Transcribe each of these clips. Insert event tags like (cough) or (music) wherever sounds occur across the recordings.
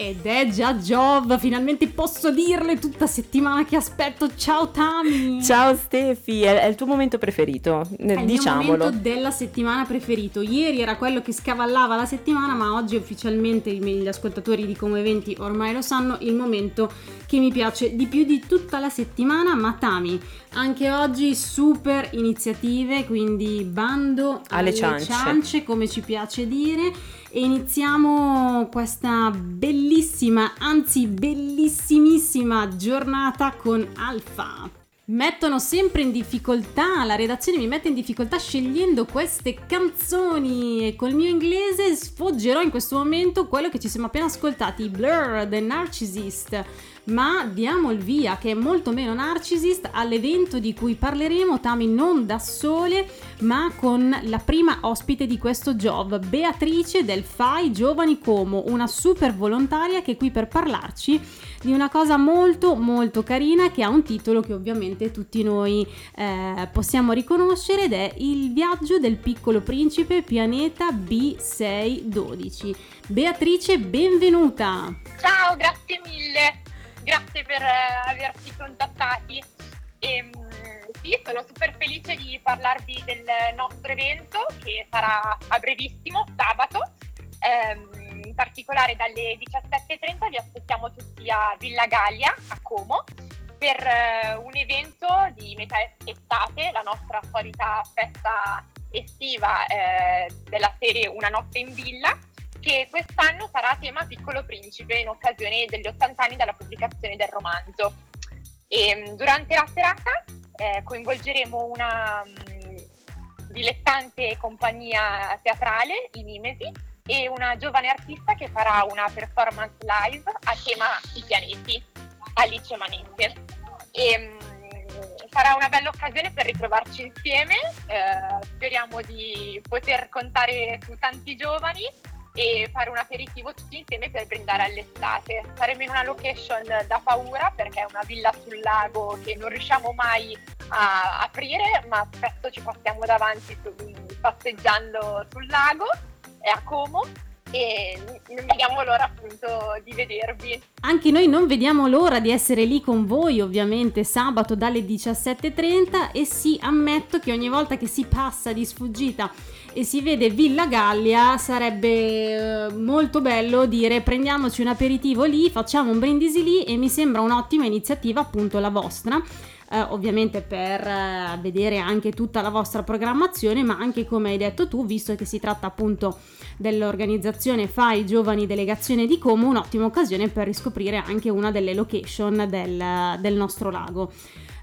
Ed è già Giov, finalmente posso dirle tutta settimana che aspetto. Ciao Tami! Ciao Stefi, è, è il tuo momento preferito, È il diciamolo. mio momento della settimana preferito. Ieri era quello che scavallava la settimana, ma oggi ufficialmente gli ascoltatori di Come Eventi ormai lo sanno, il momento che mi piace di più di tutta la settimana. Ma Tami, anche oggi super iniziative, quindi bando Alle ciance. come ci piace dire. E iniziamo questa bellissima, anzi bellissimissima giornata con Alfa. Mettono sempre in difficoltà, la redazione mi mette in difficoltà scegliendo queste canzoni e col mio inglese sfoggerò in questo momento quello che ci siamo appena ascoltati, Blur, The Narcissist. Ma diamo il via, che è molto meno narcisist, all'evento di cui parleremo, Tami, non da sole, ma con la prima ospite di questo job, Beatrice del FAI Giovani Como, una super volontaria che è qui per parlarci di una cosa molto molto carina che ha un titolo che ovviamente tutti noi eh, possiamo riconoscere ed è Il viaggio del piccolo principe pianeta B612. Beatrice, benvenuta! Ciao, grazie mille, grazie per eh, averci contattati. Ehm, sì, sono super felice di parlarvi del nostro evento che sarà a brevissimo, sabato. Ehm, in particolare dalle 17.30 vi aspettiamo tutti a Villa Gallia, a Como, per eh, un evento di metà estate, la nostra solita festa estiva eh, della serie Una notte in villa, che quest'anno sarà tema Piccolo Principe in occasione degli 80 anni dalla pubblicazione del romanzo. E, mh, durante la serata eh, coinvolgeremo una mh, dilettante compagnia teatrale, i Mimesi, e una giovane artista che farà una performance live a tema I pianeti, Alice Manente. E, mh, sarà una bella occasione per ritrovarci insieme, eh, speriamo di poter contare su tanti giovani e fare un aperitivo tutti insieme per brindare all'estate. Saremo in una location da paura perché è una villa sul lago che non riusciamo mai a aprire, ma spesso ci passiamo davanti su- passeggiando sul lago, è a Como e non vediamo l'ora appunto di vedervi. Anche noi non vediamo l'ora di essere lì con voi, ovviamente, sabato dalle 17.30 e sì, ammetto che ogni volta che si passa di sfuggita e si vede Villa Gallia sarebbe eh, molto bello dire prendiamoci un aperitivo lì, facciamo un brindisi lì e mi sembra un'ottima iniziativa appunto la vostra. eh, ovviamente per eh, vedere anche tutta la vostra programmazione, ma anche come hai detto tu, visto che si tratta appunto dell'organizzazione FAI Giovani Delegazione di Como, un'ottima occasione per riscoprire anche una delle location del, del nostro lago.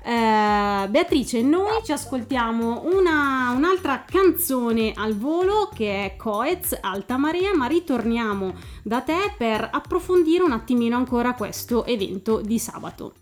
Eh, Beatrice, noi ci ascoltiamo una- un'altra canzone al volo che è Coez Alta Marea, ma ritorniamo da te per approfondire un attimino ancora questo evento di sabato.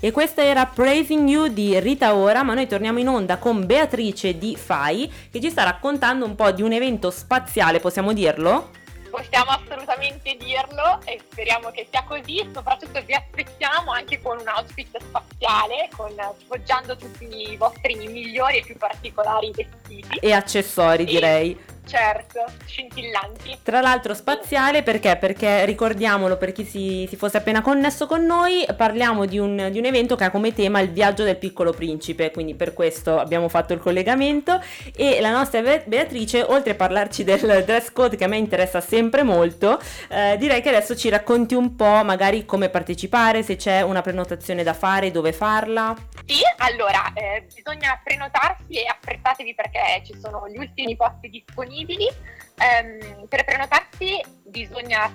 E questa era Praising You di Rita Ora, ma noi torniamo in onda con Beatrice di FAI che ci sta raccontando un po' di un evento spaziale, possiamo dirlo? Possiamo assolutamente dirlo e speriamo che sia così, soprattutto vi aspettiamo anche con un outfit spaziale, con, sfoggiando tutti i vostri migliori e più particolari vestiti. E accessori direi. Certo, scintillanti. Tra l'altro spaziale perché? Perché ricordiamolo per chi si, si fosse appena connesso con noi, parliamo di un, di un evento che ha come tema il viaggio del piccolo principe, quindi per questo abbiamo fatto il collegamento e la nostra Be- Beatrice, oltre a parlarci del dress code che a me interessa sempre molto, eh, direi che adesso ci racconti un po' magari come partecipare, se c'è una prenotazione da fare, dove farla. Sì, allora eh, bisogna prenotarsi e affrettatevi perché ci sono gli ultimi posti disponibili. Ehm, per prenotarsi bisogna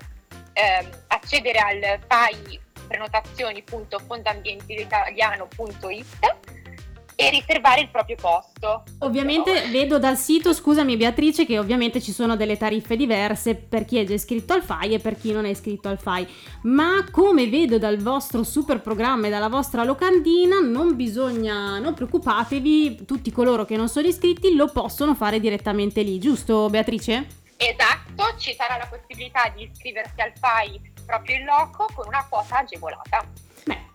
ehm, accedere al fai prenotazioni.fondambientitaliano.it e riservare il proprio posto. Ovviamente vedo dal sito, scusami Beatrice, che ovviamente ci sono delle tariffe diverse per chi è già iscritto al FAI e per chi non è iscritto al FAI, ma come vedo dal vostro super programma e dalla vostra locandina, non bisogna, non preoccupatevi, tutti coloro che non sono iscritti lo possono fare direttamente lì, giusto Beatrice? Esatto, ci sarà la possibilità di iscriversi al FAI proprio in loco con una quota agevolata.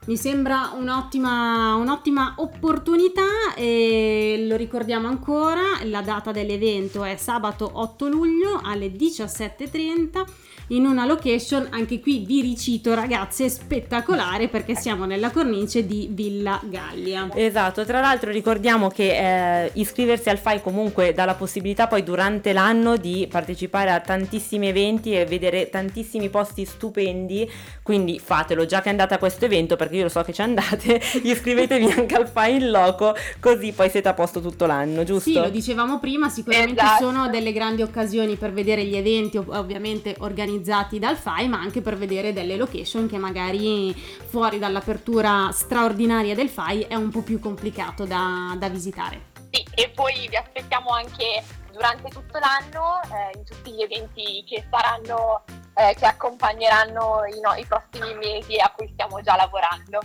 Mi sembra un'ottima, un'ottima opportunità e ricordiamo ancora, la data dell'evento è sabato 8 luglio alle 17.30 in una location, anche qui vi ricito ragazze, spettacolare perché siamo nella cornice di Villa Gallia. Esatto, tra l'altro ricordiamo che eh, iscriversi al FAI comunque dà la possibilità poi durante l'anno di partecipare a tantissimi eventi e vedere tantissimi posti stupendi, quindi fatelo già che andate a questo evento perché io lo so che ci andate, (laughs) iscrivetevi anche al FAI in loco così poi siete a posto tutto l'anno, giusto? Sì, lo dicevamo prima, sicuramente Esatto. sono delle grandi occasioni per vedere gli eventi ov- ovviamente organizzati dal FAI, ma anche per vedere delle location che magari fuori dall'apertura straordinaria del FAI è un po' più complicato da, da visitare. Sì, e poi vi aspettiamo anche durante tutto l'anno eh, in tutti gli eventi che saranno, eh, che accompagneranno i, no- i prossimi mesi a cui stiamo già lavorando.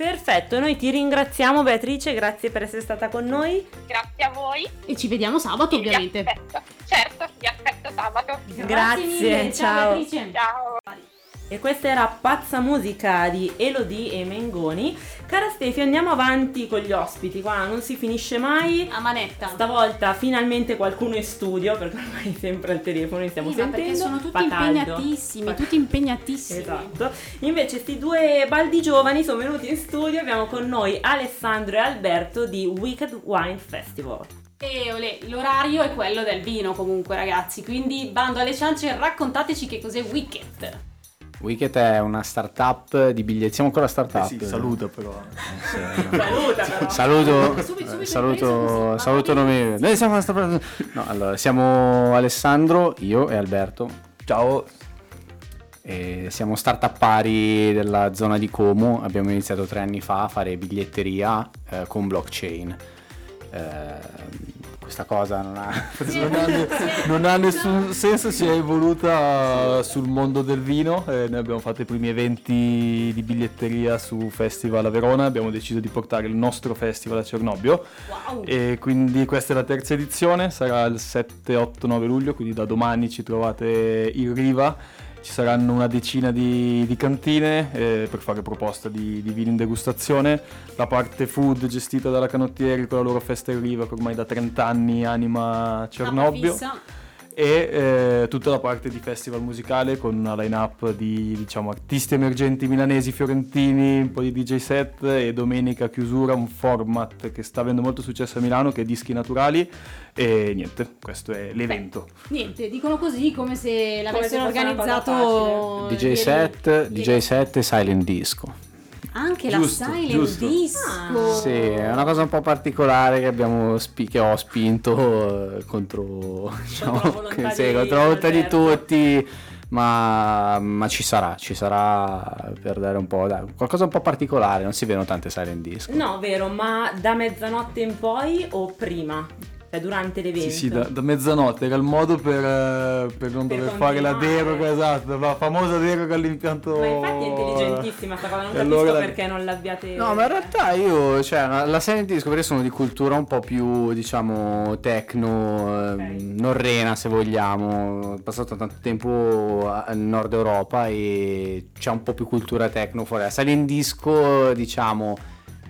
Perfetto, noi ti ringraziamo Beatrice, grazie per essere stata con noi. Grazie a voi. E ci vediamo sabato vi ovviamente. aspetto. Certo, vi aspetto sabato. Grazie, mille, ciao. Beatrice. Ciao. E questa era Pazza Musica di Elodie e Mengoni. Cara Stefi, andiamo avanti con gli ospiti, qua non si finisce mai. A manetta. Stavolta finalmente qualcuno in studio, perché ormai sempre al telefono li stiamo Sì, sentendo. perché sono tutti Fa caldo. impegnatissimi, tutti impegnatissimi. Esatto. Invece sti due baldi giovani sono venuti in studio, abbiamo con noi Alessandro e Alberto di Wicked Wine Festival. E olè, l'orario è quello del vino comunque ragazzi, quindi bando alle ciance, raccontateci che cos'è Wicked. Wicket è una startup di biglietti. Siamo ancora startup. Eh sì, saluta però. Saluta però. Saluto, Subito, subito, saluto, saluto nome. Noi siamo una startup. No, allora, siamo Alessandro, io e Alberto. Ciao. E siamo startup pari della zona di Como. Abbiamo iniziato tre anni fa a fare biglietteria eh, con blockchain. Eh, questa cosa non ha. (laughs) Non ha, non ha nessun senso, si è evoluta sul mondo del vino. eh, noi abbiamo fatto i primi eventi di biglietteria su Festival a Verona. Abbiamo deciso di portare il nostro festival a Cernobbio. Wow. E quindi questa è la terza edizione, sarà il 7, 8, 9 luglio, quindi da domani ci trovate in riva. Ci saranno una decina di, di cantine eh, per fare proposta di, di vino in degustazione. La parte food gestita dalla Canottieri con la loro festa in riva che ormai da 30 anni anima Cernobbio. Fissa. E eh, tutta la parte di festival musicale con una line-up di diciamo, artisti emergenti milanesi, fiorentini, un po' di DJ set e domenica chiusura, un format che sta avendo molto successo a Milano che è Dischi Naturali e niente, questo è l'evento. Niente, dicono così come se l'avessero organizzato DJ ieri- set, ieri. DJ set e silent disco. Anche Giusto, la silent giusto. disco. Sì, è una cosa un po' particolare che abbiamo spi- che ho spinto eh, contro, (laughs) diciamo, la volontà sì, di contro la volontà di tutti. Ma, ma ci sarà, ci sarà per dare un po', dai, qualcosa un po' particolare, non si vedono tante silent disco. No, vero, ma da mezzanotte in poi o prima? Cioè durante l'evento? Sì, sì, da, da mezzanotte era il modo per, eh, per non Per dover fare la deroga, esatto, la famosa deroga all'impianto. Ma infatti è intelligentissima sta cosa, non (laughs) capisco allora perché non l'abbiate... No, ma in realtà io, cioè, la la silent disco perché sono di cultura un po' più, diciamo, techno, ehm, Ok. norrena se vogliamo. Ho passato tanto tempo a- nord Europa e c'è un po' più cultura techno fuori. La silent disco, diciamo,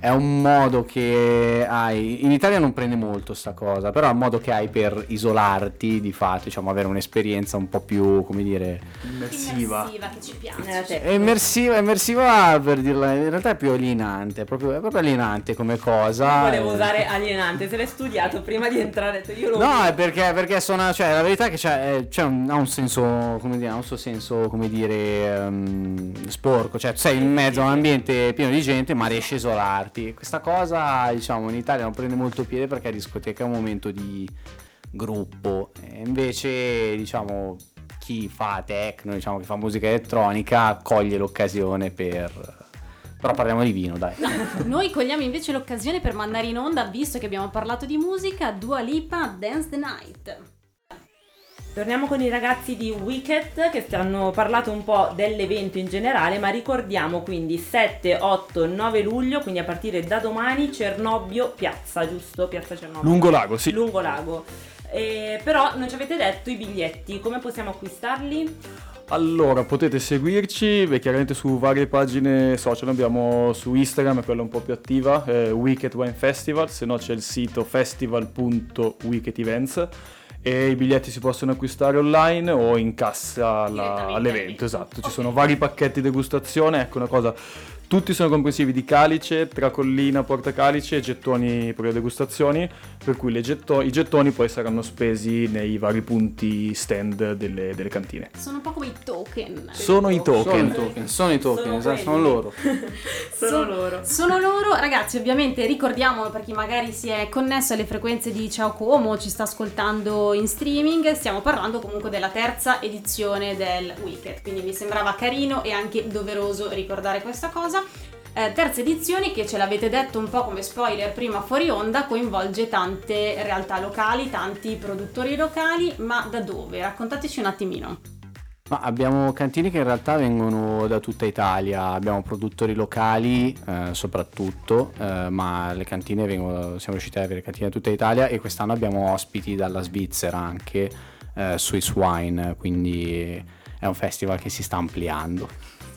è un modo che hai. In Italia non prende molto sta cosa, però è un modo che hai per isolarti di fatto, diciamo, avere un'esperienza un po' più, come dire. immersiva. Immersiva che ci piace. Te- È immersiva, immersiva per dirla, in realtà è più alienante, è proprio, è proprio alienante come cosa. Non volevo eh. usare alienante, se l'hai studiato prima di entrare, io lo No, è perché, perché suona, cioè, la verità è che c'è, eh, c'è un, ha un senso, come dire, ha un suo senso, come dire, ehm, sporco, cioè sei in mezzo a un ambiente pieno di gente ma riesci a isolarti. Questa cosa, diciamo, in Italia non prende molto piede perché a discoteca è un momento di gruppo, e invece, diciamo, chi fa techno, diciamo, che fa musica elettronica, coglie l'occasione per... Però parliamo di vino, dai. (laughs) Noi cogliamo invece l'occasione per mandare in onda, visto che abbiamo parlato di musica, Dua Lipa Dance the Night. Torniamo con i ragazzi di Wicked che hanno parlato un po' dell'evento in generale, ma ricordiamo quindi 7, 8, 9 luglio, quindi a partire da domani Cernobbio Piazza, giusto? Piazza Cernobbio. Lungo lago, sì. Lungo lago. Eh, però non ci avete detto i biglietti, come possiamo acquistarli? Allora, potete seguirci beh, chiaramente su varie pagine social, abbiamo su Instagram, quella un po' più attiva, eh, Wicked Wine Festival, se no c'è il sito festival.wicked e i biglietti si possono acquistare online o in cassa alla- all'evento, esatto, ci sono vari pacchetti degustazione, ecco una cosa tutti sono comprensivi di calice, tracollina, portacalice e gettoni per le degustazioni, per cui le getto- i gettoni poi saranno spesi nei vari punti stand delle, delle cantine. Sono un po' come i token. Sono i Sono i token. token, sono i token, Sono esatto, sono loro. (laughs) Sono loro. Sono loro, ragazzi, ovviamente ricordiamolo per chi magari si è connesso alle frequenze di Ciao Como, ci sta ascoltando in streaming, stiamo parlando comunque della terza edizione del Wicked, quindi mi sembrava carino e anche doveroso ricordare questa cosa. Eh, terza edizione che ce l'avete detto un po' come spoiler prima fuori onda, coinvolge tante realtà locali, tanti produttori locali, ma da dove? Raccontateci un attimino. Ma abbiamo cantine che in realtà vengono da tutta Italia, abbiamo produttori locali eh, soprattutto, eh, ma le cantine vengono, siamo riusciti ad avere cantine da tutta Italia e quest'anno abbiamo ospiti dalla Svizzera anche, eh, Swiss Wine, quindi è un festival che si sta ampliando.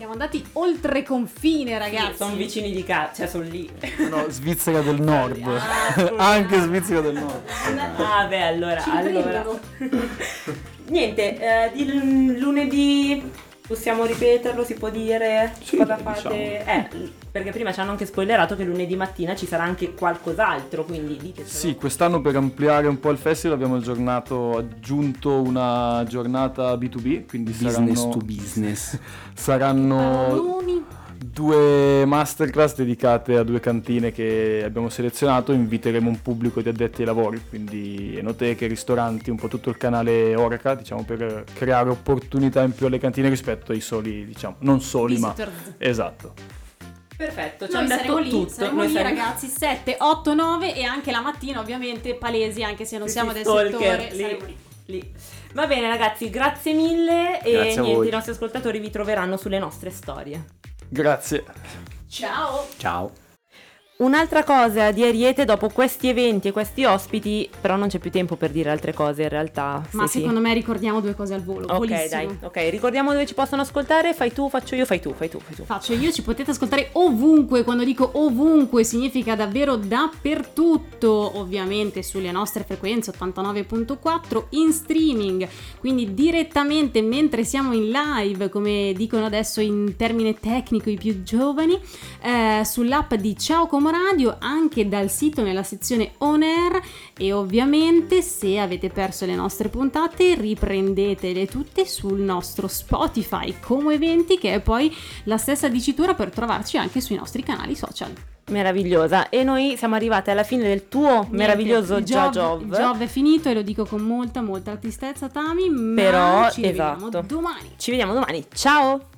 Siamo andati oltre confine, ragazzi. Sono vicini di casa, cioè sono lì. No, Svizzera del (laughs) Nord. Ah. (laughs) Anche Svizzera del Nord. Ah, beh, allora, Ci allora. (laughs) Niente, eh, di l- lunedì possiamo ripeterlo, si può dire Sì, cosa diciamo. fate? Eh, perché prima ci hanno anche spoilerato che lunedì mattina ci sarà anche qualcos'altro, quindi ditecelo. Sì, quest'anno per ampliare un po' il festival abbiamo aggiornato, aggiunto una giornata B2B, quindi Business saranno, to business. (laughs) saranno Paroloni. Due masterclass dedicate a due cantine che abbiamo selezionato, inviteremo un pubblico di addetti ai lavori, quindi enoteche, ristoranti, un po' tutto il canale Oraca, diciamo per creare opportunità in più alle cantine rispetto ai soli, diciamo, non soli, ma esatto. Perfetto, ci hanno saremo detto lì, tutto. saremo Noi lì saremo- ragazzi 7, 8, 9 e anche la mattina ovviamente palesi anche se non Sì, siamo sì, del stalker, settore lì. saremo lì. lì. Va bene ragazzi, grazie mille e Grazie a niente, voi. i nostri ascoltatori vi troveranno sulle nostre storie. Grazie. Ciao! Ciao. Un'altra cosa di Ariete dopo questi eventi e questi ospiti, però non c'è più tempo per dire altre cose in realtà. Ma Sì, sì. secondo me ricordiamo due cose al volo. Ok, volissimo. dai, ok, ricordiamo dove ci possono ascoltare, fai tu, faccio io, fai tu, fai tu, fai tu. Faccio io, ci potete ascoltare ovunque, quando dico ovunque significa davvero dappertutto, ovviamente sulle nostre frequenze 89.4 in streaming, quindi direttamente mentre siamo in live, come dicono adesso in termine tecnico i più giovani, eh, sull'app di Ciao Como Radio, anche dal sito nella sezione On Air e ovviamente se avete perso le nostre puntate riprendetele tutte sul nostro Spotify Como Eventi che è poi la stessa dicitura per trovarci anche sui nostri canali social. Meravigliosa. E noi siamo arrivate alla fine del tuo meraviglioso Niente, il Job. Il job è finito e lo dico con molta molta tristezza Tami, Però, ci vediamo esatto. domani. Ci vediamo domani. Ciao!